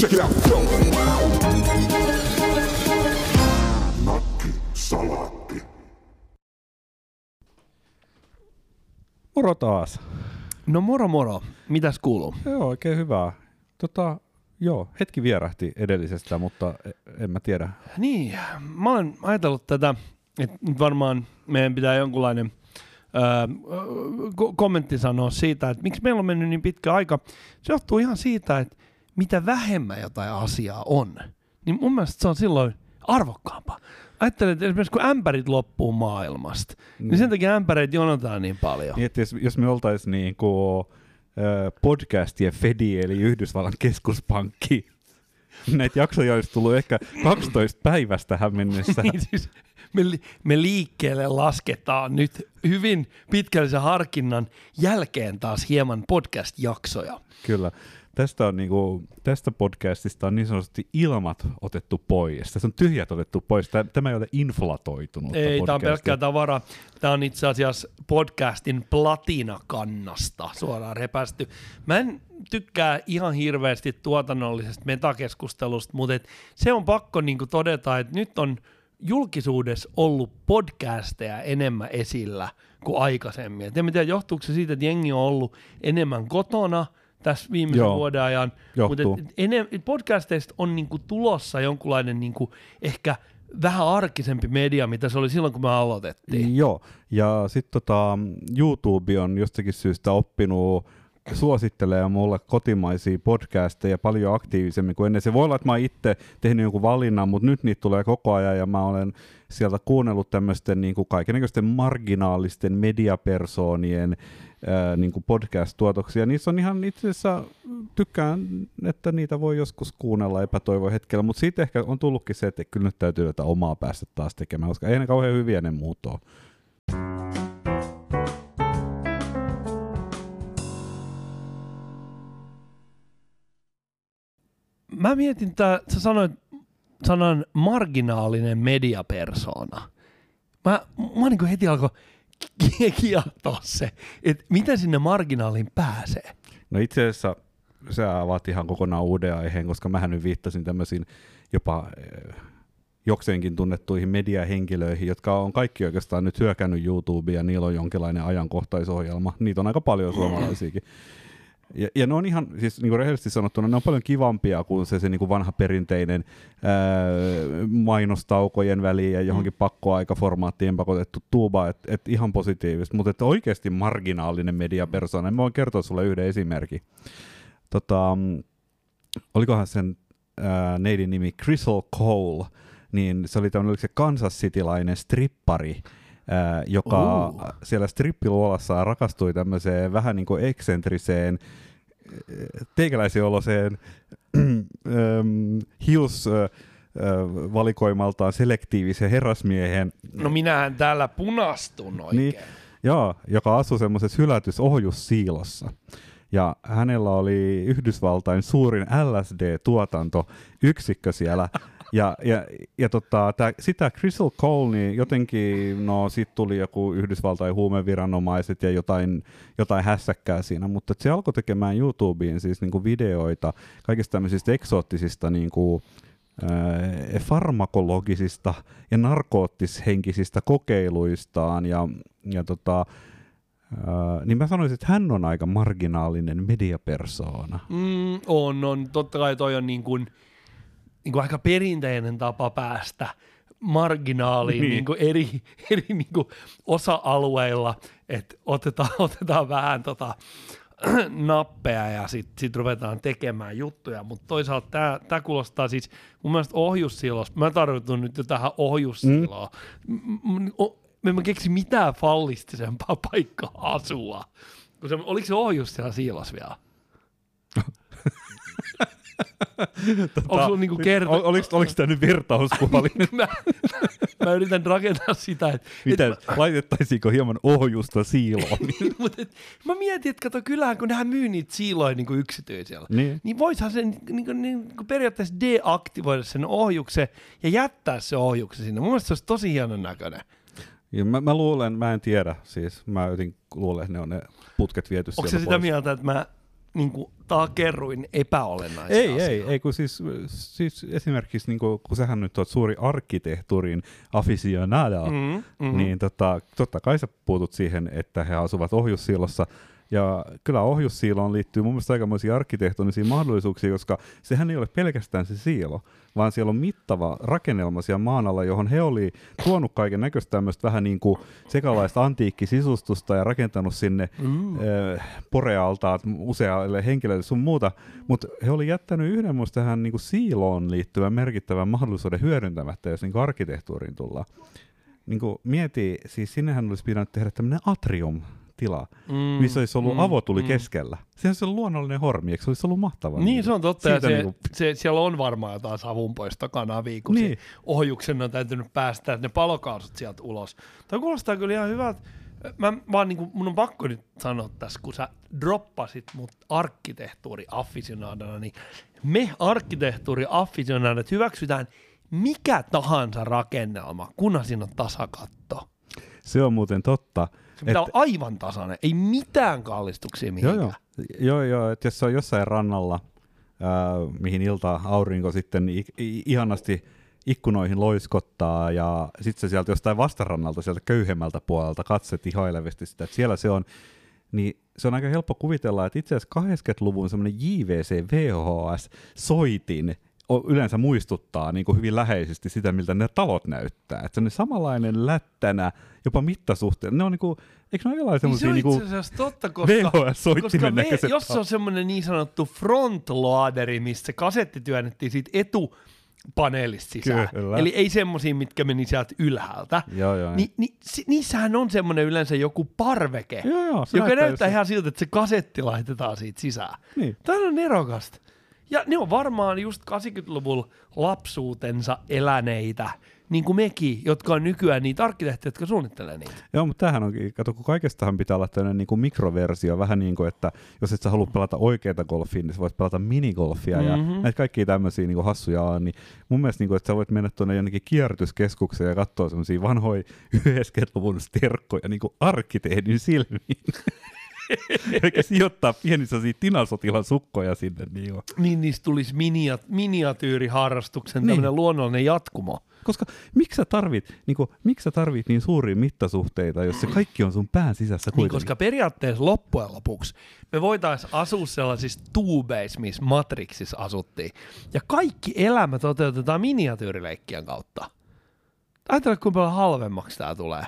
Check it out. Nakki Salaatti. Moro taas. No moro moro, mitäs kuuluu? Joo, oikein hyvää. Tota, joo, hetki vierähti edellisestä, mutta e- en mä tiedä. Niin, mä olen ajatellut tätä, että nyt varmaan meidän pitää jonkunlainen öö, ko- kommentti sanoa siitä, että miksi meillä on mennyt niin pitkä aika. Se johtuu ihan siitä, että mitä vähemmän jotain asiaa on, niin mun mielestä se on silloin arvokkaampaa. Ajattelen, että esimerkiksi kun ämpärit loppuu maailmasta, mm. niin sen takia ämpäreitä jonotaan niin paljon. Niin, jos, jos me oltaisiin niin kuin, podcastien Fedi, eli Yhdysvallan keskuspankki, näitä jaksoja olisi tullut ehkä 12 päivästä tähän mennessä. niin siis me, li- me liikkeelle lasketaan nyt hyvin pitkällisen harkinnan jälkeen taas hieman podcast-jaksoja. Kyllä. Tästä, on niinku, tästä podcastista on niin sanotusti ilmat otettu pois. Tässä on tyhjät otettu pois. Tämä, tämä ei ole inflatoitunut. Ei, tämä on pelkkää tavaraa. Tämä on itse asiassa podcastin platinakannasta suoraan repästy. Mä en tykkää ihan hirveästi tuotannollisesta metakeskustelusta, mutta et se on pakko niinku todeta, että nyt on julkisuudessa ollut podcasteja enemmän esillä kuin aikaisemmin. Et en tiedä, johtuuko se siitä, että jengi on ollut enemmän kotona tässä viimeisen Joo, vuoden ajan, mutta johtuu. enem, podcasteista on niinku tulossa jonkunlainen niinku ehkä vähän arkisempi media, mitä se oli silloin, kun me aloitettiin. Joo, ja sitten tota, YouTube on jostakin syystä oppinut suosittelee mulle kotimaisia podcasteja paljon aktiivisemmin kuin ennen. Se voi olla, että mä oon itse tehnyt jonkun valinnan, mutta nyt niitä tulee koko ajan ja mä olen sieltä kuunnellut tämmöisten niin kuin kaikenlaisten marginaalisten mediapersoonien niin kuin podcast-tuotoksia. Niissä on ihan itse asiassa, tykkään, että niitä voi joskus kuunnella epätoivon hetkellä, mutta siitä ehkä on tullutkin se, että kyllä nyt täytyy jotain omaa päästä taas tekemään, koska ei ne kauhean hyviä ne muut. Mä mietin, että sä sanoit sanan marginaalinen mediapersona. Mä, mä niin heti alkoi kiehtoa se, että miten sinne marginaaliin pääsee. No itse asiassa sä avaat ihan kokonaan uuden aiheen, koska mähän nyt viittasin tämmöisiin jopa eh, jokseenkin tunnettuihin mediahenkilöihin, jotka on kaikki oikeastaan nyt hyökännyt YouTubea ja niillä on jonkinlainen ajankohtaisohjelma. Niitä on aika paljon suomalaisiakin. Ja, ja ne on ihan, siis niin kuin rehellisesti sanottuna, ne on paljon kivampia kuin se, se niin kuin vanha perinteinen ää, mainostaukojen väliin ja johonkin pakkoaikaformaattiin pakotettu tuuba, että et ihan positiivista, mutta että oikeasti marginaalinen mediapersona. Mä voin kertoa sulle yhden esimerkin. Tota, mm, olikohan sen ää, neidin nimi Crystal Cole, niin se oli tämmöinen, oliko se Kansas Citylainen strippari, ää, joka Uh. siellä strippiluolassa rakastui tämmöiseen vähän niin kuin eksentriseen, teikäläisen oloseen ähm, hius äh, äh, valikoimaltaan selektiivisen herrasmiehen, No minähän täällä punastun oikein. Niin. joo, joka asui semmoisessa hylätys ohjussiilossa. Ja hänellä oli Yhdysvaltain suurin LSD-tuotantoyksikkö siellä. Ja, ja, ja tota, tää, sitä Crystal Cole, niin jotenkin, no siitä tuli joku Yhdysvaltain huumeviranomaiset ja jotain, jotain hässäkkää siinä, mutta se alkoi tekemään YouTubeen siis niinku videoita kaikista tämmöisistä eksoottisista niinku, ää, farmakologisista ja narkoottishenkisistä kokeiluistaan ja, ja tota, ää, niin mä sanoisin, että hän on aika marginaalinen mediapersoona. Mm, on, on. Totta kai toi on niin kuin, niin kuin aika perinteinen tapa päästä marginaaliin Niin. niin. Niin eri, eri niin kuin osa-alueilla, että otetaan, otetaan vähän tota, nappeja ja sitten sit ruvetaan tekemään juttuja, mutta toisaalta tämä kuulostaa siis mun mielestä ohjussilos, mä tarvitsen nyt jo tähän ohjussiloa, mm. mä en keksi mitään fallistisempaa paikkaa asua, kun se, oliko se ohjus siellä siilos vielä? Onko sulla niinku kerta... Ol, oliko, oliko tämä nyt vertauskuva? mä, mä yritän rakentaa sitä, että... Mitä, laitettaisiinko hieman ohjusta siiloon? Mut et, mä mietin, että kato, kyllähän kun nehän myy niitä siiloja niin yksityisellä, Niin. niin voisihan sen niin kuin, niin kuin periaatteessa deaktivoida sen ohjuksen ja jättää se ohjuksen sinne. Mun mielestä se olisi tosi hienon näköinen. Ja mä, mä luulen, mä en tiedä, siis mä jotenkin luulen, että ne on ne putket viety Onko se sitä pois. mieltä, että mä niin kuin, takerruin epäolennaisia Ei, ei, ei, kun siis, siis esimerkiksi niin kuin, kun sähän nyt oot suuri arkkitehtuurin aficionado, Mm, mm, niin tota, totta kai sä puutut siihen, että he asuvat ohjussiilossa, ja kyllä ohjussiiloon liittyy mun mielestä aikamoisia arkkitehtonisia mahdollisuuksia, koska sehän ei ole pelkästään se siilo, vaan siellä on mittava rakennelma siellä maan alla, johon he oli tuonut kaiken näköistä tämmöistä vähän niin kuin sekalaista antiikkisisustusta ja rakentanut sinne Mm. äh, porealtaat usealle henkilölle sun muuta, mutta he oli jättänyt yhden muista tähän niin kuin siiloon liittyvän merkittävän mahdollisuuden hyödyntämättä, jos niin kuin arkkitehtuuriin tullaan. Niin kuin mieti, siis sinnehän olisi pitänyt tehdä tämmöinen atrium tila, Mm, missä olisi ollut mm, avotuli mm. keskellä. Sehän se on luonnollinen hormi, eikö se olisi ollut mahtavaa? Niin, se on totta. Ja se, niinku- se, siellä on varmaan jotain savunpoistokanavia, kun Niin. niin. ohjuksen on täytynyt päästä ne palokaasut sieltä ulos. Tämä kuulostaa kyllä ihan hyvältä. Mä vaan niinku, mun on pakko nyt sanoa tässä, kun sä droppasit mut arkkitehtuuri afficionadona, niin me arkkitehtuuri afficionadot hyväksytään mikä tahansa rakennelma, kunhan siinä on tasakatto. Se on muuten totta. Se pitää olla aivan tasainen, ei mitään kallistuksia mihinkään. joo. joo, joo että jos se on jossain rannalla, ää, mihin ilta aurinko sitten i- i- ihanasti ikkunoihin loiskottaa ja sitten se sieltä jostain vastarannalta, sieltä köyhemmältä puolelta katset ihailevasti sitä, että siellä se on, niin se on aika helppo kuvitella, että itse asiassa 80-luvun semmoinen JVC VHS-soitin o- yleensä muistuttaa niin kuin hyvin läheisesti sitä, miltä ne talot näyttää. Että se on ne samanlainen lättänä, jopa mittasuhteen. Ne on niin kuin, eikö ne ole jollain Niin se semmoisia niin kuin totta, koska, koska me, jos se on semmoinen niin sanottu frontloaderi, missä se kasetti työnnettiin siitä etupaneelista sisään, Kyllä. eli ei semmoisia, mitkä meni sieltä ylhäältä, Joo, joo. Ni, niin si, niissähän on semmoinen yleensä joku parveke, Joo, joo, joka näyttää näyttää ihan siltä, että se kasetti laitetaan siitä sisään. Niin. Tämä on nerokasta. Ja ne on varmaan just 80-luvulla lapsuutensa eläneitä, niin kuin mekin, jotka on nykyään niitä arkkitehtiä, jotka suunnittelee niitä. Joo, mutta tämähän onkin, kato, kun kaikestahan pitää olla tämmöinen niin kuin mikroversio, vähän niin kuin, että jos et sä halua pelata oikeita golfia, niin sä voit pelata minigolfia mm-hmm. Mhm. ja näitä kaikkia tämmöisiä niin kuin hassuja on, niin mun mielestä, niin kuin, että sä voit mennä tuonne jonnekin kierrätyskeskukseen ja katsoa semmoisia vanhoja 90-luvun sterkkoja niin kuin arkkitehdin silmiin. Eikä sijoittaa pienissä tinasotilan sukkoja sinne. Niin. Niin niistä tulisi minia- miniatyyriharrastuksen Niin. tämmöinen luonnollinen jatkumo. Koska miksi sä tarvit, niin kuin, miksi sä tarvit niin suuria mittasuhteita, jos se kaikki on sun pään sisässä Niin, koska periaatteessa loppujen lopuksi me voitaisiin asua sellaisissa tuubeissa, missä Matrixissa asuttiin. Ja kaikki elämä toteutetaan miniatyyrileikkien kautta. Ajattele, kuinka paljon halvemmaksi tämä tulee.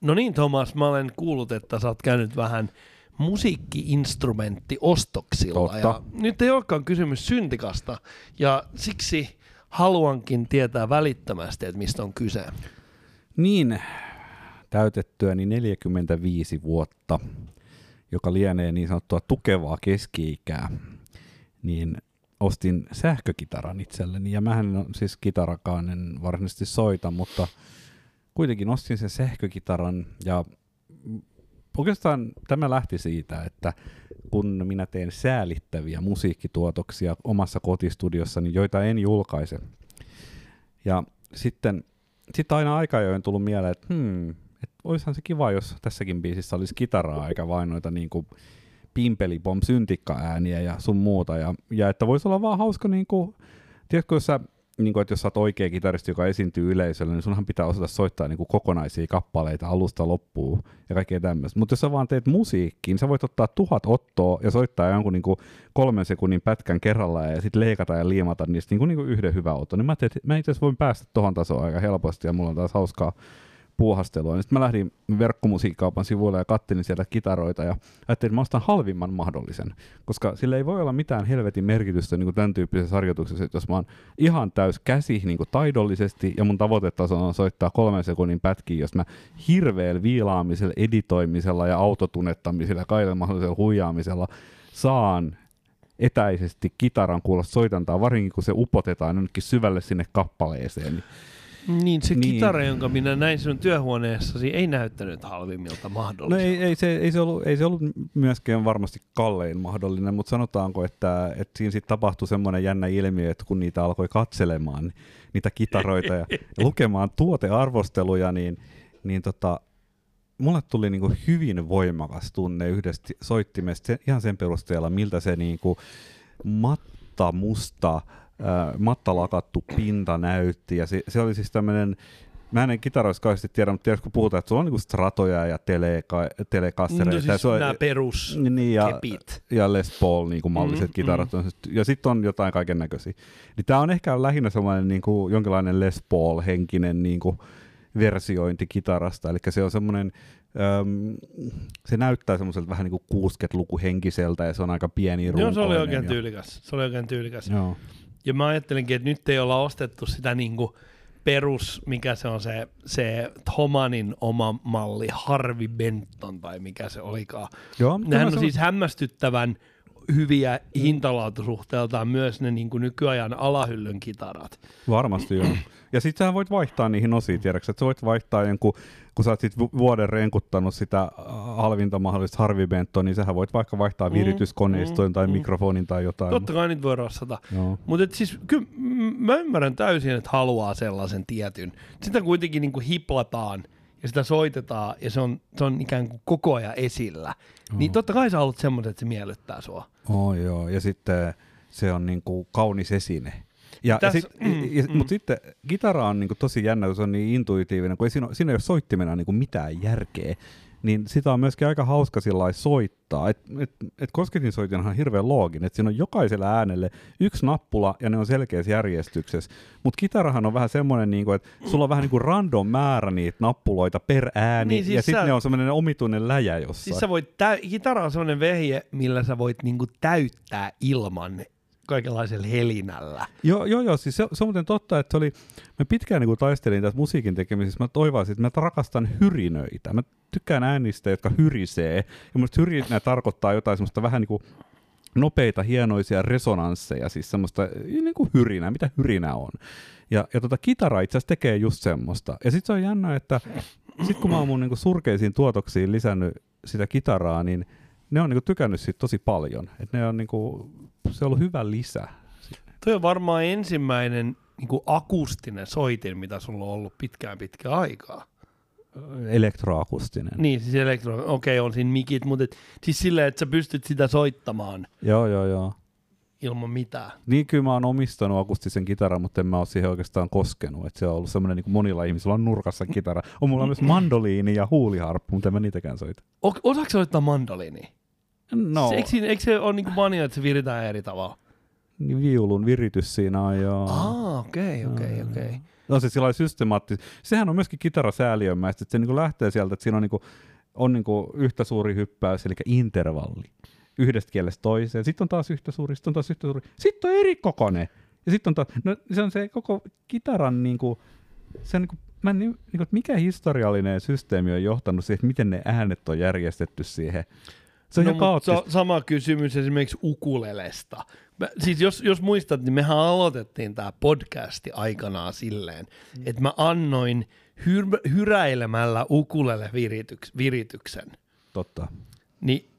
No niin, Thomas, mä olen kuullut, että sä oot käynyt vähän musiikkiinstrumenttiostoksilla. Totta. Ja nyt ei olekaan kysymys syntikasta, ja siksi haluankin tietää välittömästi, että mistä on kyse. Niin, täytettyäni 45 vuotta, joka lienee niin sanottua tukevaa keski-ikää, niin ostin sähkökitaran itselleni. Ja mähän en siis kitarakaan en varsinaisesti soita, mutta kuitenkin ostin sen sähkökitaran ja oikeastaan tämä lähti siitä, että kun minä teen säälittäviä musiikkituotoksia omassa kotistudiossani, joita en julkaise, ja sitten sit aina aika ajoin tullut mieleen, että hmm, et olisihan se kiva, jos tässäkin biisissä olisi kitaraa, eikä vain noita niinku pimpelipom syntikka-ääniä ja sun muuta. Ja, ja että voisi olla vaan hauska, niinku, tiedätkö, jos sä, niinku, että jos sä oot oikea kitaristi, joka esiintyy yleisölle, niin sunhan pitää osata soittaa niinku kokonaisia kappaleita alusta loppuun ja kaikkea tämmöistä. Mutta jos sä vaan teet musiikkiin, niin sä voit ottaa tuhat ottoa ja soittaa jonkun niinku kolmen sekunnin pätkän kerralla ja sitten leikata ja liimata niistä niinku, niinku yhden hyvän otto. Niin mä, mä itse asiassa voin päästä tohon tasoon aika helposti ja mulla on taas hauskaa puuhastelua. Sitten mä lähdin verkkomusiikkaupan sivuille ja kattelin sieltä kitaroita ja ajattelin, että mä ostan halvimman mahdollisen, koska sillä ei voi olla mitään helvetin merkitystä niin kuin tämän tyyppisessä harjoituksessa, että jos mä oon ihan täys käsi niin kuin taidollisesti ja mun tavoitetaso on soittaa kolmen sekunnin pätkiä, jos mä hirveällä viilaamisella, editoimisella ja autotunettamisella ja kaikilla mahdollisella huijaamisella saan etäisesti kitaran kuulla soitantaa, varsinkin kun se upotetaan jonnekin syvälle sinne kappaleeseen, niin Niin, se Niin. kitara, jonka minä näin sinun työhuoneessasi, ei näyttänyt halvimmilta No mahdolliselta. ei, ei, se, ei, se ollut, ei se ollut myöskään varmasti kallein mahdollinen, mutta sanotaanko, että, että siinä sitten tapahtui semmoinen jännä ilmiö, että kun niitä alkoi katselemaan, niitä kitaroita ja, ja lukemaan tuotearvosteluja, niin, niin tota, mulle tuli niinku hyvin voimakas tunne yhdestä soittimesta ihan sen perusteella, miltä se niinku matta, musta, äh, matta lakattu pinta näytti. Ja se, se oli siis tämmöinen, mä en kitaroista kauheasti tiedä, mutta tiedätkö, kun puhutaan, että sulla on niinku stratoja ja teleka, telekassereita. no, siis se on- nämä perus niin, ja, kepit. ja Les Paul niin kuin malliset Mm, mm, kitarat. On, ja sitten on jotain kaiken näköisiä. Niin tämä on ehkä lähinnä semmoinen niin kuin, jonkinlainen Les Paul-henkinen niin kuin, versiointi kitarasta. Eli se on semmoinen, äm, se näyttää semmoiselta vähän niin kuin 60-luku henkiseltä ja se on aika pieni Joo, se oli runkoinen oikein ja, tyylikäs. Se oli oikein tyylikäs. Joo. Ja mä ajattelinkin, että nyt ei olla ostettu sitä niinku perus, mikä se on se, se Thomanin oma malli, Harvey Benton tai mikä se olikaan. Joo, Nehän on siis hämmästyttävän hyviä hintalaatusuhteeltaan myös ne niin kuin nykyajan alahyllyn kitarat. Varmasti joo. Ja sit sä voit vaihtaa niihin osiin, tiedätkö, että sä voit vaihtaa jonkun, kun sä oot sit vu- vuoden renkuttanut sitä äh, halvinta mahdollista Harvey Benton, niin sähän voit vaikka vaihtaa Mm, virityskoneiston mm, tai mm. mikrofonin tai jotain. Totta kai niitä voi rossata. Joo. Mutta siis kyllä mä ymmärrän täysin, että haluaa sellaisen tietyn. Sitä kuitenkin niin kuin hiplataan ja sitä soitetaan ja se on, se on ikään kuin koko ajan esillä. Niin totta kai sä haluat semmoisen, että se miellyttää sua. Oh, joo, ja sitten se on niinku kaunis esine. Ja, ja sit, mm, ja, mm. Mutta sitten kitara on niinku tosi jännä, kun se on niin intuitiivinen, kun ei siinä, siinä ei ole soittimena niinku mitään järkeä. Niin sitä on myöskin aika hauska sillä soittaa. Et, et, et kosketinsoitinhan on hirveän looginen, että siinä on jokaiselle äänelle yksi nappula ja ne on selkeässä järjestyksessä. Mutta kitarahan on vähän semmoinen, niinku, että sulla on vähän niinku random määrä niitä nappuloita per ääni Niin, siis ja sitten sä- ne on semmoinen omituinen läjä jossain. Siis sä voit, tä- kitara on semmoinen vehje, millä sä voit niinku täyttää ilman kaikenlaisella helinällä. Joo, joo, joo siis se, se on muuten totta, että se oli, mä pitkään niin taistelin tässä musiikin tekemisessä, mä toivoisin, että mä rakastan hyrinöitä. Mä tykkään äänistä, jotka hyrisee. Ja musta hyrinä tarkoittaa jotain semmoista vähän niin kuin nopeita, hienoisia resonansseja, siis semmoista niin kuin hyrinää, mitä hyrinä on. Ja, ja tota, kitara itse asiassa tekee just semmoista. Ja sitten se on jännä, että sit kun mä oon mun niin kuin surkeisiin tuotoksiin lisännyt sitä kitaraa, niin ne on niin kuin tykännyt siitä tosi paljon. Et ne on niin kuin, se on ollut hyvä lisä. Toi on varmaan ensimmäinen niinku akustinen soitin, mitä sulla on ollut pitkään pitkään aikaa. Elektroakustinen. Niin, siis elektro, okei, on siinä mikit, mutta et, siis silleen, että sä pystyt sitä soittamaan Joo, joo, joo. ilman mitään. Niin kyllä mä oon omistanut akustisen kitaran, mutta en mä ole siihen oikeastaan koskenut. Et se on ollut semmoinen niin kuin monilla ihmisillä on nurkassa kitara. On mulla myös mandoliini ja huuliharppu, mutta en mä niitäkään soita. O- osaatko soittaa mandoliini? No, Se, eikö, siinä, eikö se ole niinku mania, että se viritään eri tavalla? niin viulun viritys siinä on jo. Aa, okei, okei, okei. No se sillä systemaattisesti. Sehän on myöskin kitarasääliömäistä, että se niin lähtee sieltä, että siinä on, niin kuin, on niin kuin yhtä suuri hyppäys, eli intervalli. Yhdestä kielestä toiseen. Sitten on taas yhtä suuri, sitten on taas yhtä suuri. Sitten on eri kokoinen. Ja sitten on taas, no se on se koko kitaran niin kuin, se on niin kuin, mä en, niin kuin, mikä historiallinen systeemi on johtanut siihen, että miten ne äänet on järjestetty siihen. Se on no, ihan sa- sama kysymys esimerkiksi ukulelesta. Mä, siis jos, jos muistat, niin mehän aloitettiin tämä podcasti aikanaan silleen, mm. että mä annoin hyr- hyräilemällä ukulele virityks- virityksen. Totta. Niin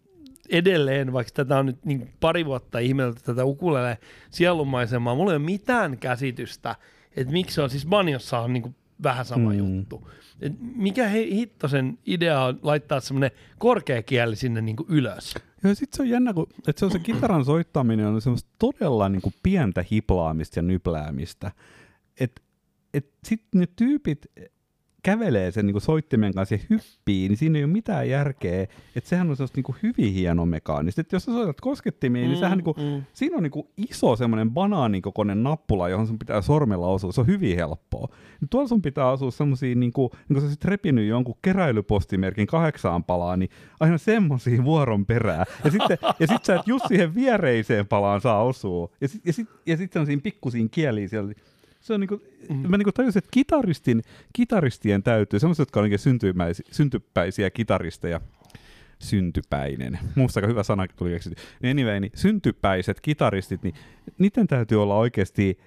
edelleen, vaikka tätä on nyt niin pari vuotta ihmetelty tätä ukulele sielunmaisemaa, mulla ei ole mitään käsitystä, että miksi se on, siis banjossa on niin vähän sama Mm. juttu. Et mikä he, hittosen idea on laittaa semmoinen korkea kieli sinne niin ylös? Joo, sit se on jännä, kun, että se on se kitaran soittaminen on semmoista todella niin kuin pientä hiplaamista ja nypläämistä. Et, et sitten ne tyypit kävelee sen niin soittimen kanssa ja hyppii, niin siinä ei ole mitään järkeä. Että sehän on semmoista niin kuin hyvin hieno mekaanista. Että jos sä soitat koskettimiin, niin sehän niin kuin, mm. siinä on niin kuin iso semmoinen banaaninkokoinen nappula, johon sun pitää sormella osua. Se on hyvin helppoa. Niin tuolla sun pitää osua semmoisia, niin kuin, niin kuin sä repinyt jonkun keräilypostimerkin kahdeksaan palaan, niin aina semmoisia vuoron perää. Ja sitten ja sit sä et just siihen viereiseen palaan saa osua. Ja sitten ja sit, ja sit semmoisiin pikkusiin kieliin siellä. Se on niinku, mm. mä niinku tajusin, että kitaristin, kitaristien täytyy, semmoiset, jotka on syntymäisi, syntypäisiä kitaristeja, syntypäinen. Musta aika hyvä sana tuli keksitty. Anyway, niin syntypäiset kitaristit, niin niiden täytyy olla oikeasti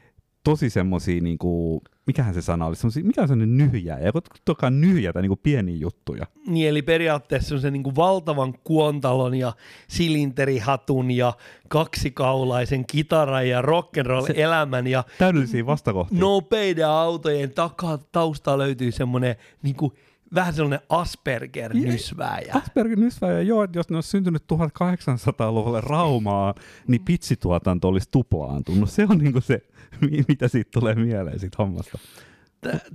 tosi semmosia, niinku, mikähän se sana oli, semmosia, mikä on semmoinen nyhjää, ja toka nyhjätä niinku pieniä juttuja. Niin, eli periaatteessa semmoisen niin valtavan kuontalon ja silinterihatun ja kaksikaulaisen kitaran ja rock'n'roll-elämän ja Täydellisiä vastakohtia. nopeiden autojen takaa taustaa löytyy semmoinen niin kuin, vähän sellainen Asperger-nysvääjä. Asperger-nysvääjä, joo, että jos ne olisi syntynyt 1800-luvulle Raumaa, niin pitsituotanto olisi tuplaantunut. Se on niinku se, mi- mitä siitä tulee mieleen siitä hommasta.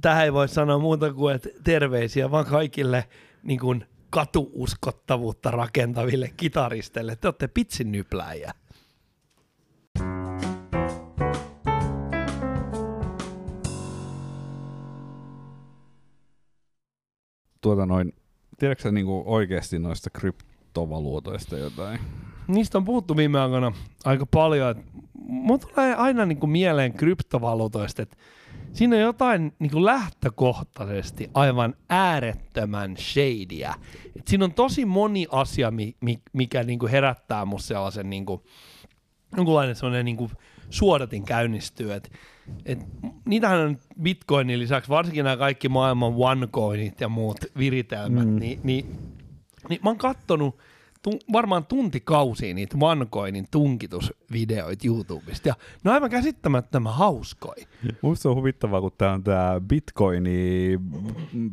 Tähän ei voi sanoa muuta kuin, että terveisiä vaan kaikille niin kuin katuuskottavuutta rakentaville kitaristeille. Te olette pitsin Tuota noin, tiedätkö sä niinku oikeasti noista kryptovaluutoista jotain? Niistä on puhuttu viime aikoina aika paljon. että Mun tulee aina niin kuin mieleen kryptovaluutoista, että siinä on jotain niin kuin lähtökohtaisesti aivan äärettömän shadyä. Et siinä on tosi moni asia, mi- mi- mikä niin kuin herättää musta sellaisen niin kuin, jonkunlainen sellainen niin kuin suodatin käynnistyy. Et, et, niitähän on bitcoinin lisäksi, varsinkin nämä kaikki maailman onecoinit ja muut viritelmät, Mm. niin, niin, niin mä oon kattonut tu- varmaan tuntikausia niitä OneCoinin tunkitusvideoita YouTubesta. Ja ne on aivan käsittämättömän hauskoja. Musta se on huvittavaa, kun tämä on tämä bitcoini,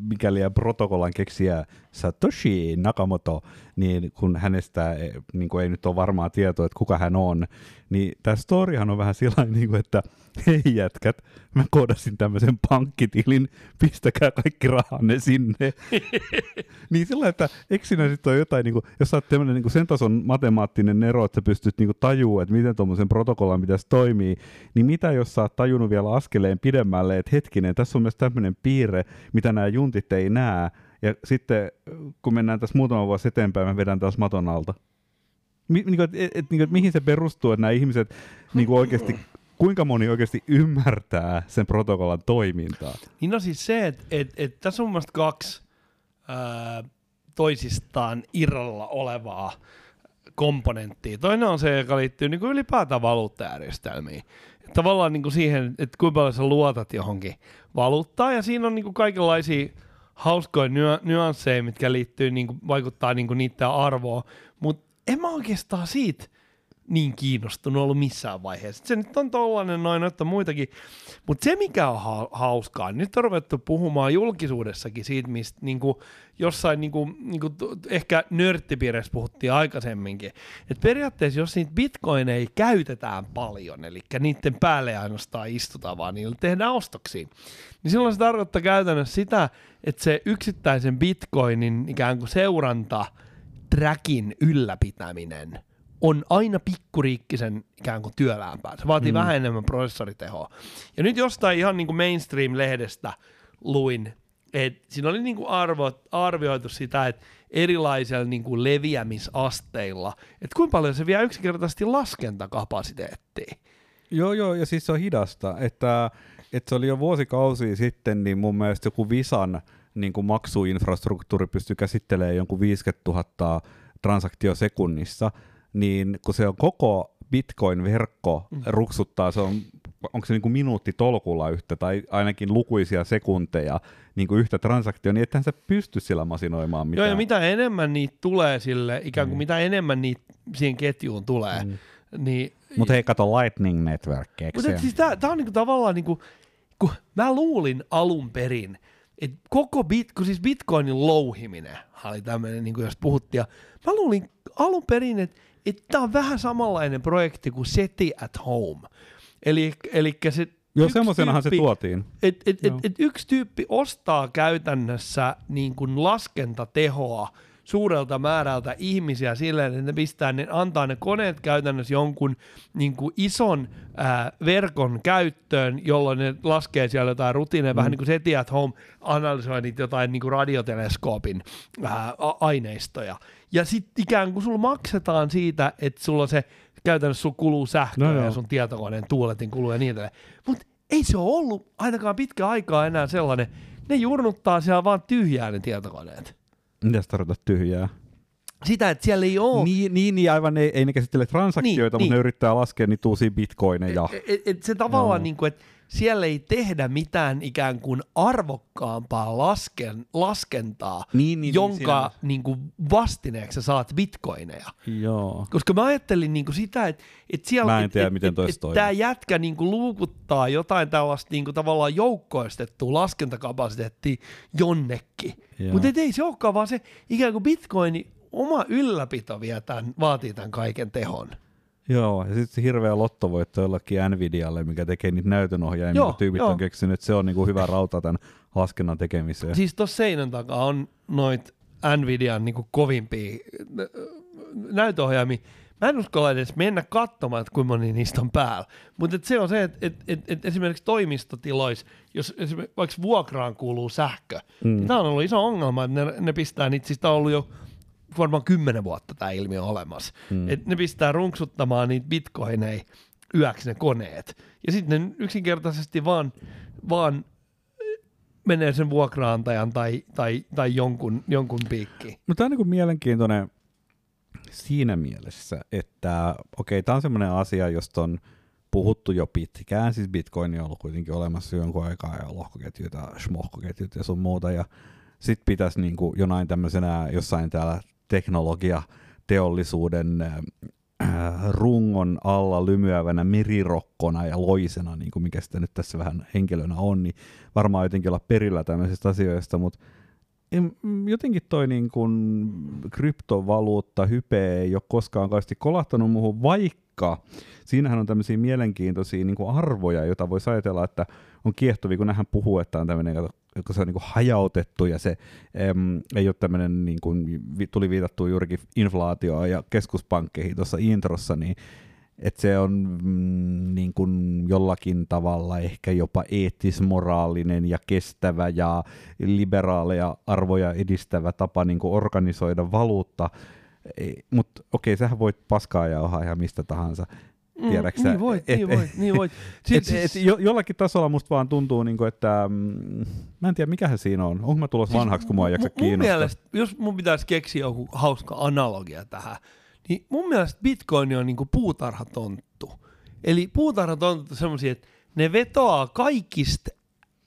mikäli protokollan keksijä Satoshi Nakamoto, niin kun hänestä eh, niin kuin ei nyt ole varmaa tietoa, että kuka hän on, niin tämä storyhan on vähän sillä niin että hei jätkät, mä koodasin tämmöisen pankkitilin, pistäkää kaikki rahanne sinne. niin sillä että eikö siinä sitten ole jotain, niin kuin, jos sä oot tämmöinen niin sen tason matemaattinen nero, että sä pystyt niin tajua, että miten tuommoisen protokollan pitäisi toimii, niin mitä jos sä oot tajunnut vielä askeleen pidemmälle, että hetkinen, tässä on myös tämmöinen piirre, mitä nämä juntit ei näe, ja sitten kun mennään tässä muutama vuosi eteenpäin, mä vedän taas maton alta. Mi- niin kuin, et, et, niin kuin, mihin se perustuu, että nämä ihmiset niin kuin oikeasti, kuinka moni oikeasti ymmärtää sen protokollan toimintaa? Niin no siis se, että et, et tässä on mun kaksi ää, toisistaan irralla olevaa komponenttia. Toinen on se, joka liittyy niin kuin ylipäätään valuuttajärjestelmiin. Tavallaan niin kuin siihen, että kuinka paljon sä luotat johonkin valuuttaan, ja siinä on niin kuin kaikenlaisia hauskoja nyansseja, mitkä liittyy, niin kuin, vaikuttaa niin kuin niiden arvoon, mutta en mä oikeastaan siitä niin kiinnostunut ollut missään vaiheessa. Se nyt on tollainen noin, että muitakin. Mutta se, mikä on ha- hauskaa, niin nyt on ruvettu puhumaan julkisuudessakin siitä, mistä niinku, jossain niinku, niinku, ehkä nörttipiirissä puhuttiin aikaisemminkin. Että periaatteessa, jos niitä bitcoineja käytetään paljon, eli niiden päälle ainoastaan istutaan, vaan niillä tehdään ostoksia, niin silloin se tarkoittaa käytännössä sitä, että se yksittäisen bitcoinin ikään kuin seuranta, trackin ylläpitäminen on aina pikkuriikkisen ikään kuin työläämpää. Se vaatii mm. vähän enemmän prosessoritehoa. Ja nyt jostain ihan niin kuin mainstream-lehdestä luin, että siinä oli niin kuin arvo, arvioitu sitä, että erilaisilla niin kuin leviämisasteilla, että kuinka paljon se vie yksinkertaisesti laskentakapasiteettia. Joo, joo, ja siis se on hidasta, että, että se oli jo vuosikausia sitten, niin mun mielestä joku Visan niin kuin maksuinfrastruktuuri pystyy käsittelemään jonkun 50 000 transaktio sekunnissa, niin kun se on koko Bitcoin-verkko Mm. ruksuttaa, se on, onko se niin kuin minuutti tolkulla yhtä tai ainakin lukuisia sekunteja niin kuin yhtä transaktioa, niin ethän sä pysty sillä masinoimaan mitään. Joo, ja mitä enemmän niitä tulee sille, ikään kuin Mm. mitä enemmän niitä siihen ketjuun tulee, Mm. niin Mutta hei, kato Lightning Network Mutta siis tää, tää on niinku tavallaan niinku, kun mä luulin alun perin, että koko bit, kun siis bitcoinin louhiminen oli tämmöinen, niinku jos puhuttiin, ja mä luulin alun perin, että tää on vähän samanlainen projekti kuin SETI at Home. Eli, eli se Joo, semmoisenahan se tuotiin. et, et, et, et yksi tyyppi ostaa käytännössä niin kuin laskentatehoa suurelta määrältä ihmisiä silleen, että ne pistää, ne antaa ne koneet käytännössä jonkun niin kuin ison ää, verkon käyttöön, jolloin ne laskee siellä jotain rutiineja, mm. vähän niin kuin SETI at Home analysoi niitä jotain niin kuin radioteleskoopin ää, aineistoja. Ja sitten ikään kuin sulla maksetaan siitä, että sulla se käytännössä sulla kuluu sähköä No ja sun tietokoneen tuuletin kuluu ja niin edelleen. Mutta ei se ole ollut ainakaan pitkä aikaa enää sellainen. Ne jurnuttaa siellä vaan tyhjää ne tietokoneet. Mitä sä tarkoitat tyhjää? Sitä, että siellä ei ole. Niin, niin, niin aivan ei, ei ne käsittele transaktioita, Niin, mutta niin. ne yrittää laskea niitä uusia bitcoineja. Et, et, et se tavallaan, Joo. niin kuin, että siellä ei tehdä mitään ikään kuin arvokkaampaa lasken, laskentaa, Niin, niin, jonka niin kuin vastineeksi sä saat bitcoineja. Joo. Koska mä ajattelin niin kuin sitä, että, että siellä Mä en et, tiedä, et, miten et, tämä jätkä niin kuin luukuttaa jotain tällaista niin kuin tavallaan joukkoistettua laskentakapasiteettia jonnekin. Mutta ei se olekaan, vaan se ikään kuin bitcoini, oma ylläpito vie tämän, vaatii tämän kaiken tehon. Joo, ja sitten hirveä lottovoitto jollekin Nvidialle, mikä tekee niitä näytönohjaimia, Joo, tyypit joo. on keksinyt, että se on niinku hyvä rauta tämän laskennan tekemiseen. Siis tuossa seinän takaa on noit Nvidian niin kuin kovimpia äh, näytöohjaimia. Mä en uskalla edes mennä katsomaan, että kuinka moni niistä on päällä. Mutta se on se, että et, et, et esimerkiksi toimistotiloissa, jos esimerkiksi vaikka vuokraan kuuluu sähkö, mm. niin tämä on ollut iso ongelma, että ne, ne pistää niitä, siis tää on ollut jo varmaan kymmenen vuotta tämä ilmiö olemassa. Mm. Et ne pistää runksuttamaan niitä bitcoineja yöksi ne koneet. Ja sitten ne yksinkertaisesti vaan, vaan menee sen vuokraantajan tai, tai, tai jonkun, jonkun piikkiin. Mutta tämä on niinku mielenkiintoinen siinä mielessä, että okei, tämä on semmoinen asia, josta on puhuttu jo pitkään, siis Bitcoin on ollut kuitenkin olemassa jonkun aikaa ja lohkoketjut ja schmohkoketjut ja sun muuta, ja sit pitäisi niinku jonain tämmöisenä jossain täällä teknologia teollisuuden äh, rungon alla lymyävänä merirokkona ja loisena, niin kuin mikä sitä nyt tässä vähän henkilönä on, niin varmaan jotenkin olla perillä tämmöisistä asioista, mutta en- jotenkin toi niin kuin kryptovaluutta hype ei ole koskaan kauheasti kolahtanut muuhun, vaikka siinähän on tämmöisiä mielenkiintoisia niin kuin arvoja, joita voisi ajatella, että on kiehtovia, kun nähän puhuu, että on tämmöinen, kun se on niin kuin hajautettu ja se em, ei ole tämmöinen, niin kuin tuli viitattua juurikin inflaatioon ja keskuspankkeihin tuossa introssa, niin että se on mm, niin kuin jollakin tavalla ehkä jopa eettis-moraalinen ja kestävä ja liberaaleja arvoja edistävä tapa niin kuin organisoida valuutta. Mutta okei, sähän voit paskaa jauhaa ihan mistä tahansa. Tiedätkö sä? niin voit, Et- niin voit, niin voit. Et, Sit, et, jo, jollakin tasolla musta vaan tuntuu, niin kuin, että mm, mä en tiedä mikähän siinä on. Onko mä tulossa vanhaksi, kun mua ei jaksa mu- mun kiinnostaa? mielestä, jos mun pitäisi keksiä joku hauska analogia tähän, niin mun mielestä bitcoin on niinku puutarhatonttu. Eli puutarhatontut on semmoisia, että ne vetoaa kaikista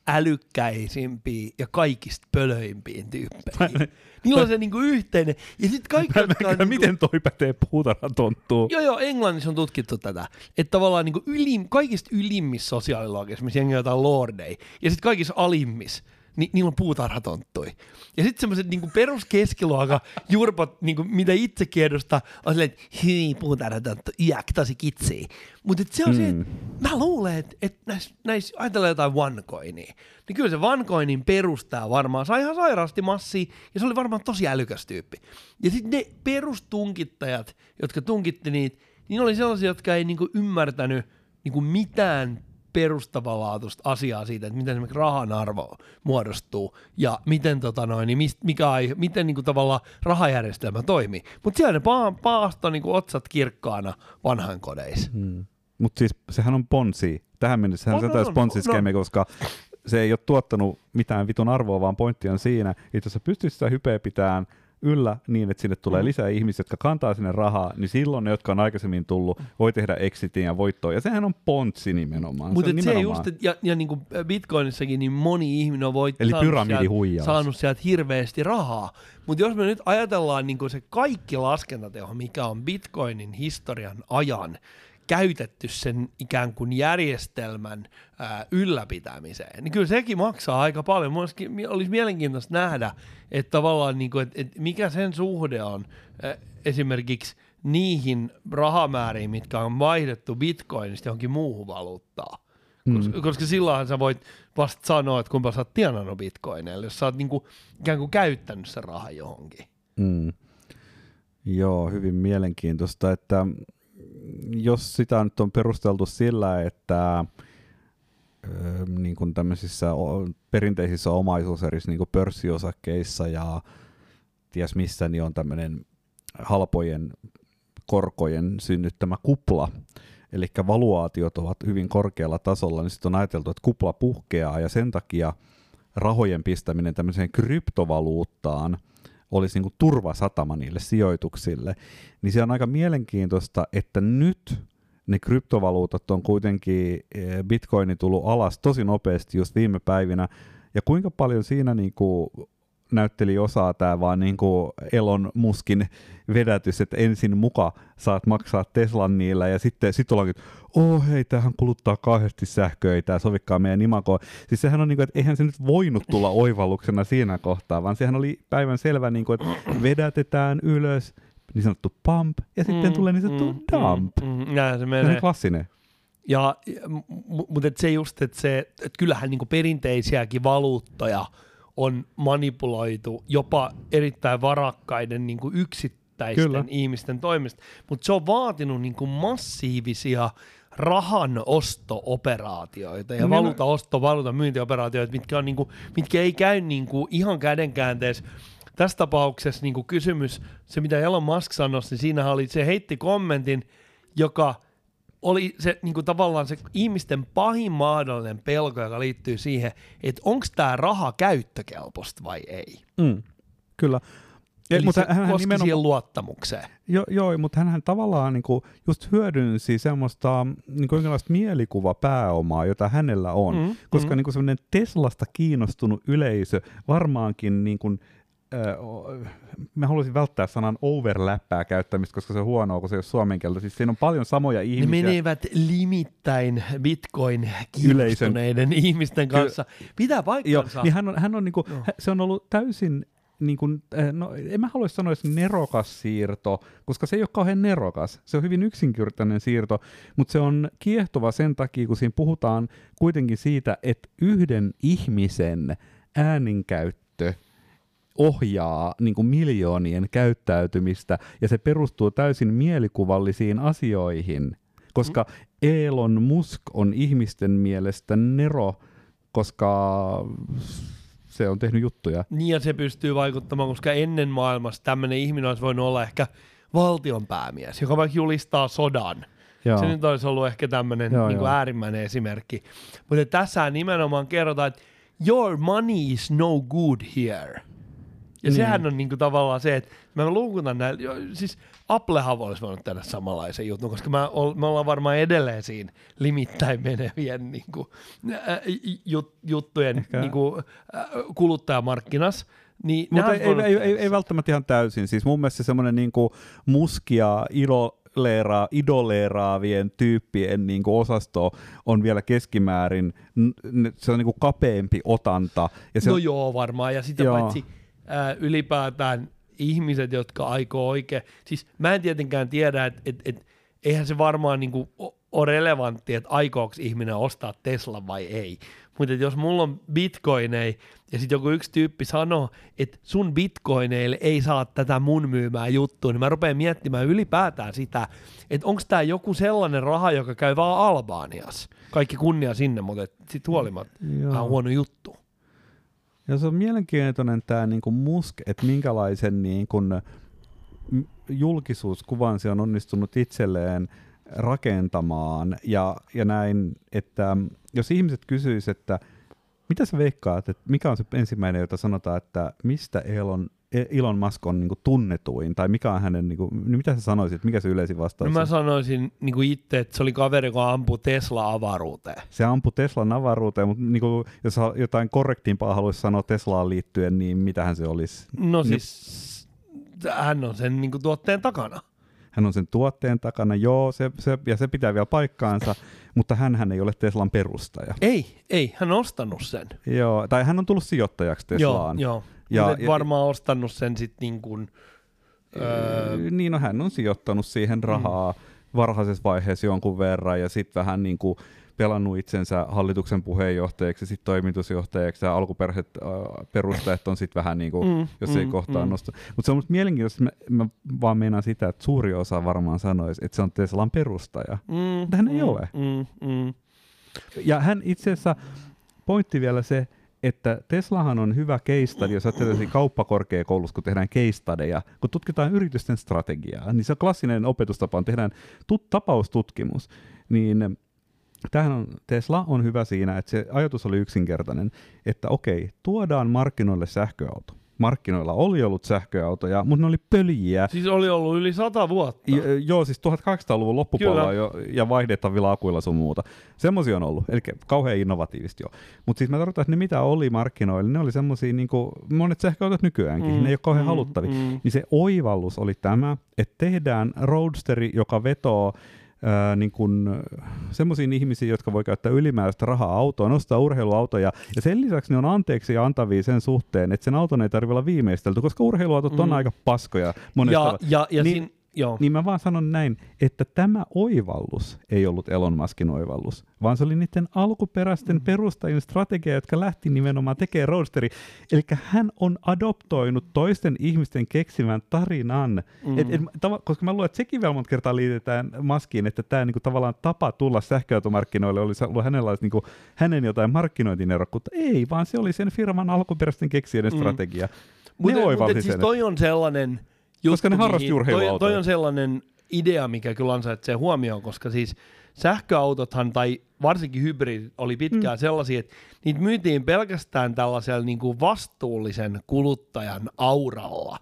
älykkäisimpiin ja kaikista pölöimpiin tyyppeihin. Niillä on se niinku yhteinen. Ja sitten kaikki, Mä, mä, on niinku, miten toi pätee puutarhatonttuun? Joo, joo, Englannissa on tutkittu tätä, että tavallaan niin ylim, kaikista ylimmissä sosiaalilogeissa, missä jengi on jotain lordeja, ja sitten kaikissa alimmissa, niin niillä on puutarhatonttuja. Ja sitten semmoiset niin peruskeskiluokan jurpat, niin kuin, mitä itsekin edustaa, on silleen, että hyi, puutarhatonttu, iäk, tosi kitsii. Mutta se on mm. se, että mä luulen, että, että näissä, näissä ajatellaan jotain OneCoinia, niin kyllä se OneCoinin perustaa varmaan sai ihan sairaasti massia, ja se oli varmaan tosi älykäs tyyppi. Ja sitten ne perustunkittajat, jotka tunkitti niitä, niin oli sellaisia, jotka ei niinku ymmärtänyt niinku mitään perustavanlaatuista asiaa siitä, että miten esimerkiksi rahan arvo muodostuu ja miten, tota noin, niin mist, mikä, ai- miten niinku tavallaan rahajärjestelmä toimii. Mutta siellä ne pa- paasto niinku otsat kirkkaana vanhankodeissa. Mm. Mutta siis sehän on ponsi. Tähän mennessä On, se on on, on, ponsiskemi, koska se ei ole tuottanut mitään vitun arvoa, vaan pointti on siinä, että jos sä pystyt sitä hypeä pitämään yllä niin, että sinne tulee Mm. lisää ihmisiä, jotka kantaa sinne rahaa, niin silloin ne, jotka on aikaisemmin tullut, voi tehdä exitin ja voittoa. Ja sehän on pontsi nimenomaan. Mutta se on se nimenomaan. just, et, ja, ja niin kuin Bitcoinissakin, niin moni ihminen on voit, Eli saanut, sieltä, saanut sieltä hirveästi rahaa. Mutta jos me nyt ajatellaan niin kuin se kaikki laskentateho, mikä on Bitcoinin historian ajan käytetty sen ikään kuin järjestelmän ää, ylläpitämiseen, niin kyllä sekin maksaa aika paljon. Mun olisi, mielenkiintoista nähdä, että tavallaan niin kuin, että, että mikä sen suhde on ää, esimerkiksi niihin rahamääriin, mitkä on vaihdettu bitcoinista johonkin muuhun valuuttaan. Koska, mm. koska silloinhan sä voit vasta sanoa, että kuinka sä oot tienannut bitcoineille, jos sä oot niinku, ikään kuin käyttänyt sen rahan johonkin. Mm. Joo, hyvin mielenkiintoista, että jos sitä nyt on perusteltu sillä, että niin kuin tämmöisissä perinteisissä omaisuuserissä, niin kuin pörssiosakkeissa ja ties missä, niin on tämmöinen halpojen korkojen synnyttämä kupla, eli valuaatiot ovat hyvin korkealla tasolla, niin sitten on ajateltu, että kupla puhkeaa ja sen takia rahojen pistäminen tämmöiseen kryptovaluuttaan olisi niin turvasatama niille sijoituksille, niin se on aika mielenkiintoista, että nyt ne kryptovaluutat on kuitenkin, eh, bitcoini tullut alas tosi nopeasti just viime päivinä, ja kuinka paljon siinä niin kuin näytteli osaa tämä vaan niin kuin Elon Muskin vedätys, että ensin muka saat maksaa Teslan niillä ja sitten sit ollaankin, että oh hei, tämähän kuluttaa kahdesti sähköä, ei tämä sovikkaa meidän imakoon. Siis sehän on niin kuin, että eihän se nyt voinut tulla oivalluksena siinä kohtaa, vaan sehän oli päivän selvä, niin kuin, että vedätetään ylös, niin sanottu pump, ja sitten mm, tulee niin sanottu mm, dump. Mm, mm, näin se menee. Se on klassinen. Ja, mutta se just, että se, et kyllähän niinku perinteisiäkin valuuttoja on manipuloitu jopa erittäin varakkaiden niinku yksittäisten Kyllä. ihmisten toimesta, mutta se on vaatinut niinku massiivisia rahan osto-operaatioita ja valuuta osto, valuuta myyntioperaatioita, mitkä, on niinku, mitkä ei käy niinku ihan kädenkäänteessä. Tässä tapauksessa niinku kysymys, se mitä Elon Musk sanoi, niin siinä oli, se heitti kommentin, joka – oli se niin kuin tavallaan se ihmisten pahin mahdollinen pelko, joka liittyy siihen, että onko tämä raha käyttökelpoista vai ei. Mm, kyllä. Eli mutta se hän koski nimenomaan, siihen luottamukseen. Jo, joo, mutta hän tavallaan niin kuin just hyödynsi semmoista niin kuin mielikuvapääomaa, jota hänellä on. Mm, koska mm. niin kuin semmoinen Teslasta kiinnostunut yleisö varmaankin niin kuin, mä haluaisin välttää sanan overlappää käyttämistä, koska se on huonoa, kun se ei ole suomen kieltä. Siis siinä on paljon samoja ihmisiä. Ne menevät limittäin bitcoin kiinnostuneiden ihmisten kanssa. Pitää paikkansa. Joo, niin hän on, hän on niinku, no. se on ollut täysin niin kuin, no, en mä haluaisi sanoa että nerokas siirto, koska se ei ole kauhean nerokas. Se on hyvin yksinkertainen siirto, mutta se on kiehtova sen takia, kun siinä puhutaan kuitenkin siitä, että yhden ihmisen ääninkäyttö – ohjaa niin kuin miljoonien käyttäytymistä, ja se perustuu täysin mielikuvallisiin asioihin, koska Elon Musk on ihmisten mielestä nero, koska se on tehnyt juttuja. Niin ja se pystyy vaikuttamaan, koska ennen maailmassa tämmöinen ihminen olisi voinut olla ehkä valtionpäämies, joka vaikka julistaa sodan. Joo. Se nyt olisi ollut ehkä tämmöinen joo, niin kuin äärimmäinen esimerkki. Mutta tässä nimenomaan kerrotaan, että your money is no good here. Ja niin. sehän on niinku tavallaan se, että mä luukutan näin, siis Applehan olisi voinut tehdä samanlaisen jutun, koska mä ol, me ollaan varmaan edelleen siinä limittäin menevien niinku, äh, jut, juttujen niinku, äh, kuluttajamarkkinas. Niin Mutta ei, ei, ei, ei, ei, välttämättä ihan täysin. Siis mun mielestä semmoinen niinku muskia ilo, idoleeraa, idoleeraavien tyyppien niin kuin osasto on vielä keskimäärin, se on niin kuin kapeampi otanta. Ja se, no joo, varmaan. Ja sitten paitsi ää, ylipäätään ihmiset, jotka aikoo oikein, siis mä en tietenkään tiedä, että et, et, eihän se varmaan niinku ole relevantti, että aikooko ihminen ostaa Tesla vai ei. Mutta jos mulla on bitcoineja ja sitten joku yksi tyyppi sanoo, että sun bitcoineille ei saa tätä mun myymää juttua, niin mä rupean miettimään ylipäätään sitä, että onko tämä joku sellainen raha, joka käy vaan Albaaniassa. Kaikki kunnia sinne, mutta sitten huolimatta on huono juttu. Ja se on mielenkiintoinen tämä niinku musk, että minkälaisen niinku julkisuuskuvan se on onnistunut itselleen rakentamaan. Ja, ja näin, että jos ihmiset kysyisivät, että mitä sä veikkaat, että mikä on se ensimmäinen, jota sanotaan, että mistä Elon Elon Musk on niin kuin tunnetuin, tai mikä on hänen, niin kuin, niin mitä sä sanoisit, mikä se yleisin vastaus no mä sanoisin niin kuin itse, että se oli kaveri, joka ampui Tesla avaruuteen. Se ampui Teslan avaruuteen, mutta niin kuin, jos jotain korrektimpaa haluaisi sanoa Teslaan liittyen, niin mitähän se olisi? No niin, siis hän on sen niin kuin, tuotteen takana. Hän on sen tuotteen takana, joo, se, se, ja se pitää vielä paikkaansa, mutta hän ei ole Teslan perustaja. Ei, ei, hän on ostanut sen. Joo, tai hän on tullut sijoittajaksi Teslaan. Joo, joo. Ja, et varmaan ja, ostanut sen sitten niin kuin... Öö... Niin, no hän on sijoittanut siihen rahaa mm. varhaisessa vaiheessa jonkun verran ja sitten vähän niin kuin pelannut itsensä hallituksen puheenjohtajaksi ja sitten toimitusjohtajaksi ja alkuperäiset äh, perusteet on sitten vähän niin kuin, mm, jos mm, ei kohtaa mm. nosta. Mutta se on mielenkiintoista, mä, mä vaan meinaan sitä, että suuri osa varmaan sanoisi, että se on Teslan perustaja. Mm, Mutta hän ei mm, ole. Mm, mm. Ja hän itse asiassa pointti vielä se, että Teslahan on hyvä case study, jos ajattelee kauppakorkeakoulussa, kun tehdään studyja, kun tutkitaan yritysten strategiaa, niin se on klassinen opetustapa, on tehdään tut- tapaustutkimus, niin Tähän on, Tesla on hyvä siinä, että se ajatus oli yksinkertainen, että okei, tuodaan markkinoille sähköauto. Markkinoilla oli ollut sähköautoja, mutta ne oli pöljiä. Siis oli ollut yli sata vuotta. Ja, joo, siis 1800-luvun loppupuolella jo, ja vaihdettavilla akuilla sun muuta. Semmoisia on ollut, eli kauhean innovatiivisesti jo. Mutta siis mä tarkoitan, että ne mitä oli markkinoilla, ne oli semmoisia, niin kuin monet sähköautot nykyäänkin, mm, ne ei ole kauhean mm, haluttavia. Mm. Niin se oivallus oli tämä, että tehdään roadsteri, joka vetoo ää, niin semmoisiin ihmisiin, jotka voi käyttää ylimääräistä rahaa autoon, ostaa urheiluautoja, ja sen lisäksi ne on anteeksi antavia sen suhteen, että sen auton ei tarvitse olla viimeistelty, koska urheiluautot mm. on aika paskoja. Ja, ja, ja niin, sin, Joo. Niin mä vaan sanon näin, että tämä oivallus ei ollut Elon Muskin oivallus, vaan se oli niiden alkuperäisten mm. perustajien strategia, jotka lähti nimenomaan tekemään roadsteri. Eli hän on adoptoinut toisten ihmisten keksimän tarinan. Mm. Et, et, tav- koska mä luulen, että sekin vielä monta kertaa liitetään Maskiin, että tämä niinku, tavallaan tapa tulla sähköautomarkkinoille oli ollut hänellä niinku, hänen jotain markkinointinerokkuutta. Ei, vaan se oli sen firman alkuperäisten keksijöiden mm. strategia. Mutta mut, siis toi on sellainen juttu, koska ne harrasti. Toi, toi on sellainen idea, mikä kyllä ansaitsee huomioon, koska siis sähköautothan tai varsinkin hybridit oli pitkään mm. sellaisia, että niitä myytiin pelkästään tällaisella niin kuin vastuullisen kuluttajan auralla.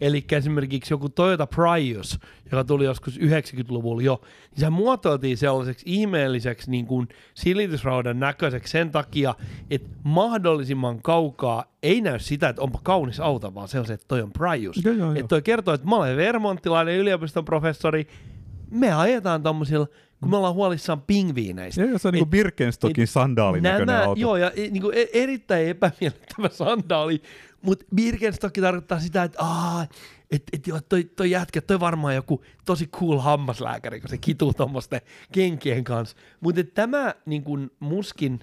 Eli esimerkiksi joku Toyota Prius, joka tuli joskus 90-luvulla jo, niin se muotoiltiin sellaiseksi ihmeelliseksi niin kuin silitysraudan näköiseksi sen takia, että mahdollisimman kaukaa ei näy sitä, että onpa kaunis auto, vaan se on se, että toi on Prius. Joo, joo, että toi kertoo, että mä olen Vermonttilainen yliopiston professori, me ajetaan tommosilla kun me ollaan huolissaan pingviineistä. Joo, se on niin Birkenstockin sandaalin näköinen auto. Joo, ja niin kuin e- erittäin epämiellyttävä sandaali, mutta Birkenstock tarkoittaa sitä, että aah, et, et joo, toi, toi jätkä, toi varmaan joku tosi cool hammaslääkäri, kun se kituu tuommoisten kenkien kanssa. Mutta tämä niin kun muskin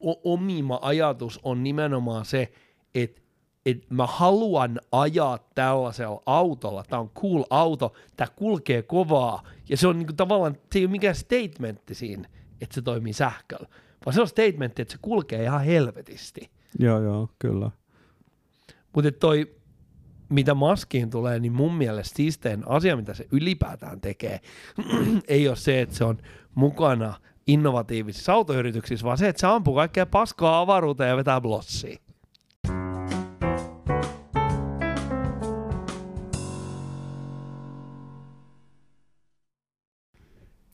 o- omima ajatus on nimenomaan se, että et mä haluan ajaa tällaisella autolla, tämä on cool auto, tämä kulkee kovaa, ja se on niinku tavallaan, se ei ole mikään statementti siinä, että se toimii sähköllä, vaan se on statementti, että se kulkee ihan helvetisti. Joo, joo, kyllä. Mutta toi, mitä maskiin tulee, niin mun mielestä siisteen asia, mitä se ylipäätään tekee, ei ole se, että se on mukana innovatiivisissa autoyrityksissä, vaan se, että se ampuu kaikkea paskaa avaruuteen ja vetää blossia.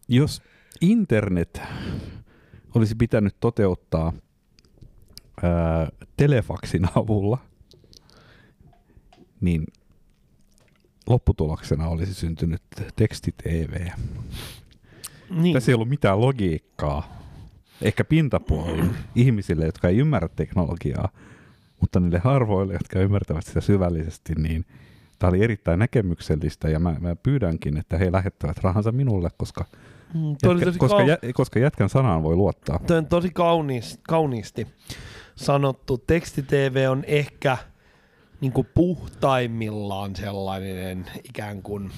Jos internet olisi pitänyt toteuttaa ää, telefaksin avulla, niin lopputuloksena olisi syntynyt teksti-TV. Niin. Tässä ei ollut mitään logiikkaa. Ehkä pintapuolella ihmisille, jotka ei ymmärrä teknologiaa, mutta niille harvoille, jotka ymmärtävät sitä syvällisesti, niin tämä oli erittäin näkemyksellistä ja mä, mä pyydänkin, että he lähettävät rahansa minulle, koska, mm, jätkä, koska, kau- jä, koska jätkän sanaan voi luottaa. Tämä on tosi kaunis, kauniisti sanottu. Teksti-TV on ehkä – niin kuin puhtaimmillaan sellainen ikään kuin,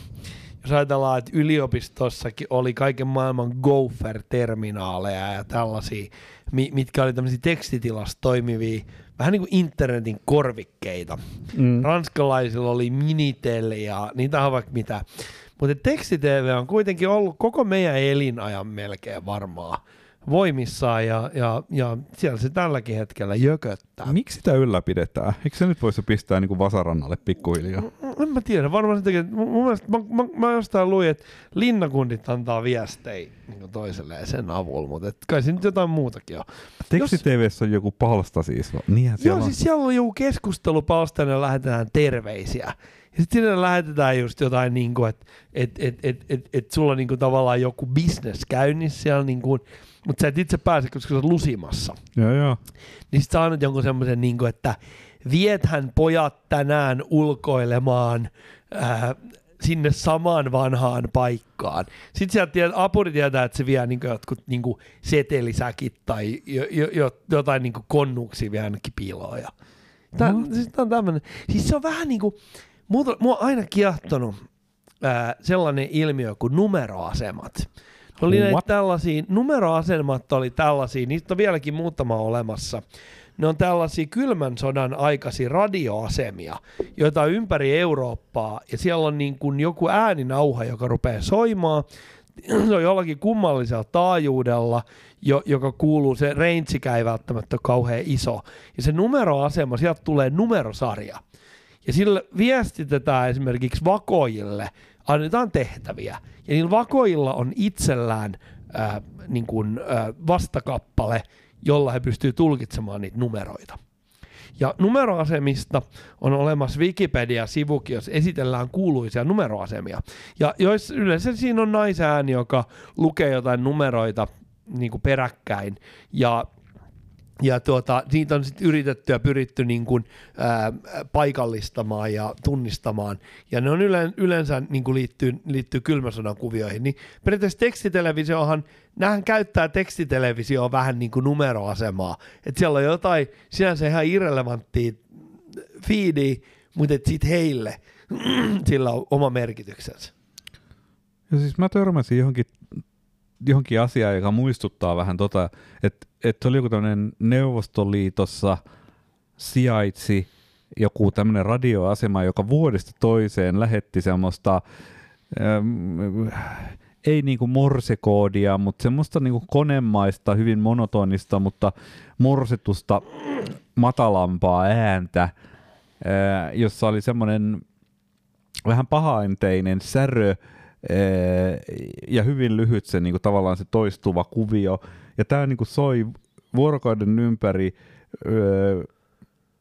jos ajatellaan, että yliopistossakin oli kaiken maailman gopher-terminaaleja ja tällaisia, mitkä oli tämmöisiä tekstitilassa toimivia, vähän niin kuin internetin korvikkeita. Mm. Ranskalaisilla oli Minitel ja niitä on vaikka mitä. Mutta tekstitv on kuitenkin ollut koko meidän elinajan melkein varmaan voimissaan ja, ja, ja siellä se tälläkin hetkellä jököttää. Miksi sitä ylläpidetään? Eikö se nyt voisi pistää niin kuin vasarannalle pikkuhiljaa? En mä tiedä, varmaan se tekee. Mun mielestä, mä, mä, mä jostain luin, että linnakundit antaa viestejä niin toiselleen sen avulla, mutta et kai se nyt jotain muutakin on. Teksti-TVssä on joku palsta siis. Niinhän siellä Joo, on. siis siellä on joku keskustelupalsta, ja lähetetään terveisiä. Ja sitten sinne lähetetään just jotain, niin kuin, että et, et, et, et, et sulla on niin kuin, tavallaan joku business käynnissä siellä, niin kuin, mutta sä et itse pääse, koska sä oot lusimassa. Joo, joo. Niin sit sä annat jonkun semmoisen, niin että viethän pojat tänään ulkoilemaan ää, sinne samaan vanhaan paikkaan. Sitten sieltä tiedät, apuri tietää, että se vie niin jotkut niin setelisäkit tai jo, jo, jo, jotain niin konnuksia vielä ainakin piiloon. Tämä, mm. siis, on tämmönen, siis se on vähän niin kuin, mua on aina kiehtonut ää, sellainen ilmiö kuin numeroasemat. Oli näitä tällaisia, numeroasemat oli tällaisia, niistä on vieläkin muutama olemassa. Ne on tällaisia kylmän sodan aikaisia radioasemia, joita on ympäri Eurooppaa, ja siellä on niin kuin joku ääninauha, joka rupeaa soimaan, se on jollakin kummallisella taajuudella, jo, joka kuuluu, se range ei välttämättä ole kauhean iso. Ja se numeroasema, sieltä tulee numerosarja. Ja sillä viestitetään esimerkiksi vakoille, annetaan tehtäviä. Ja niillä vakoilla on itsellään ää, niin kuin, ää, vastakappale, jolla he pystyvät tulkitsemaan niitä numeroita. Ja numeroasemista on olemassa Wikipedia-sivukin, jos esitellään kuuluisia numeroasemia. Ja jos yleensä siinä on naisääni, joka lukee jotain numeroita niin kuin peräkkäin. Ja ja tuota, siitä on sitten yritetty ja pyritty niin kuin, ää, paikallistamaan ja tunnistamaan. Ja ne on yle, yleensä niin kuin liittyy, liittyy kylmäsodan kuvioihin. Niin periaatteessa tekstitelevisiohan, nämähän käyttää tekstitelevisioa vähän niin kuin numeroasemaa. Että siellä on jotain sinänsä ihan irrelevanttia fiidiä, mutta sitten heille sillä on oma merkityksensä. Ja siis mä törmäsin johonkin johonkin asiaan, joka muistuttaa vähän tota, että, että oli joku tämmöinen Neuvostoliitossa sijaitsi joku tämmöinen radioasema, joka vuodesta toiseen lähetti semmoista, ähm, ei niinku morsekoodia, mutta semmoista niinku konemaista, hyvin monotonista, mutta morsetusta matalampaa ääntä, äh, jossa oli semmoinen vähän pahainteinen särö, ja hyvin lyhyt se niin kuin, tavallaan se toistuva kuvio. Ja tämä niin kuin, soi vuorokauden ympäri. Öö,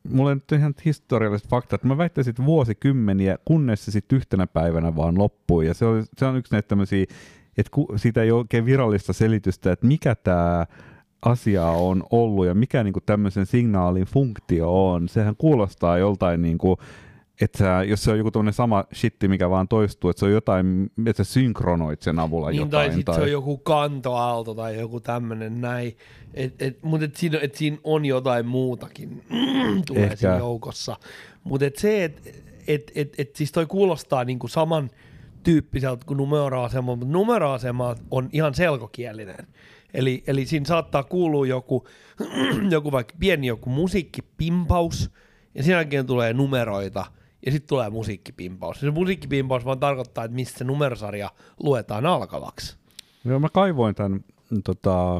mulla on nyt ihan historialliset faktat, mä väittäisin, että vuosikymmeniä, kunnes se sitten yhtenä päivänä vaan loppui. Ja se, oli, se on yksi näitä tämmöisiä, että ku, siitä ei ole oikein virallista selitystä, että mikä tämä asia on ollut ja mikä niinku tämmöisen signaalin funktio on. Sehän kuulostaa joltain niinku, että jos se on joku tuonne sama shitti, mikä vaan toistuu, että se on jotain, että sä synkronoit sen avulla niin, jotain. Tai sitten se on joku kantoaalto tai joku tämmöinen näin. Et, et, mutta et siinä, et siinä on jotain muutakin tulee Ehkä. siinä joukossa. Mutta et se, että et, et, et, siis toi kuulostaa niinku saman tyyppiseltä kuin numeroasema, mutta numeroasema on ihan selkokielinen. Eli, eli siinä saattaa kuulua joku, joku vaikka pieni joku musiikkipimpaus, ja sen jälkeen tulee numeroita – ja sitten tulee musiikkipimpaus. Se musiikkipimpaus vaan tarkoittaa, että mistä se numerosarja luetaan alkavaksi. Joo, mä kaivoin tämän tota,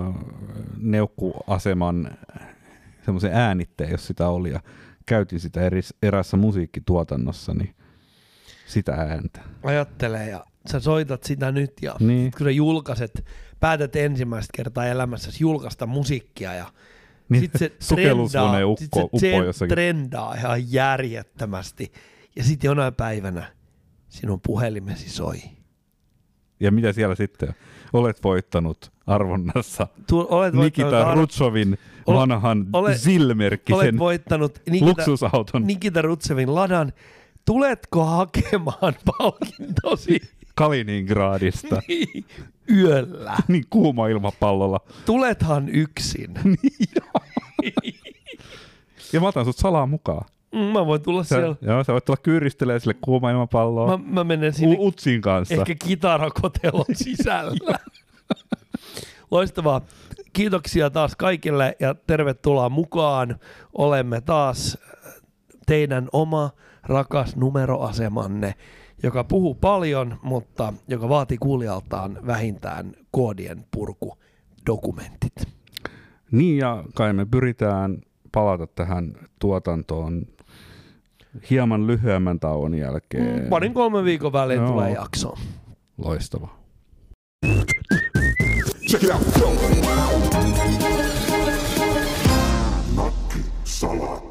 neukkuaseman semmoisen äänitteen, jos sitä oli, ja käytin sitä eri, erässä musiikkituotannossa, niin sitä ääntä. Ajattele, ja sä soitat sitä nyt, ja niin. kun sä julkaiset, päätät ensimmäistä kertaa elämässäsi julkaista musiikkia, ja niin, sitten se trendaa, ukko, sit se jossakin. trendaa ihan järjettömästi. Ja sitten jonain päivänä sinun puhelimesi soi. Ja mitä siellä sitten? Olet voittanut arvonnassa tu- olet Nikita ar- Rutsovin vanhan ole, Zilmerkisen olet voittanut Nikita, luksusauton. Nikita Rutsovin ladan. Tuletko hakemaan palkintosi? Kaliningradista. niin, yöllä. Niin kuuma ilmapallolla. Tulethan yksin. Niin, ja mä otan sut salaa mukaan. Mm, mä voin tulla sä, siellä. Joo, sä voit tulla kyyristelemään sille kuuma ilmapalloa. Mä, mä menen sinne. U- Utsin kanssa. Ehkä kitarakotelon sisällä. Loistavaa. Kiitoksia taas kaikille ja tervetuloa mukaan. Olemme taas teidän oma rakas numeroasemanne joka puhuu paljon, mutta joka vaatii kuulijaltaan vähintään koodien purku dokumentit. Niin ja kai me pyritään palata tähän tuotantoon hieman lyhyemmän tauon jälkeen. Mm, parin kolmen viikon välein no. tulee jakso. Loistava. Check it out. Nakki Sala.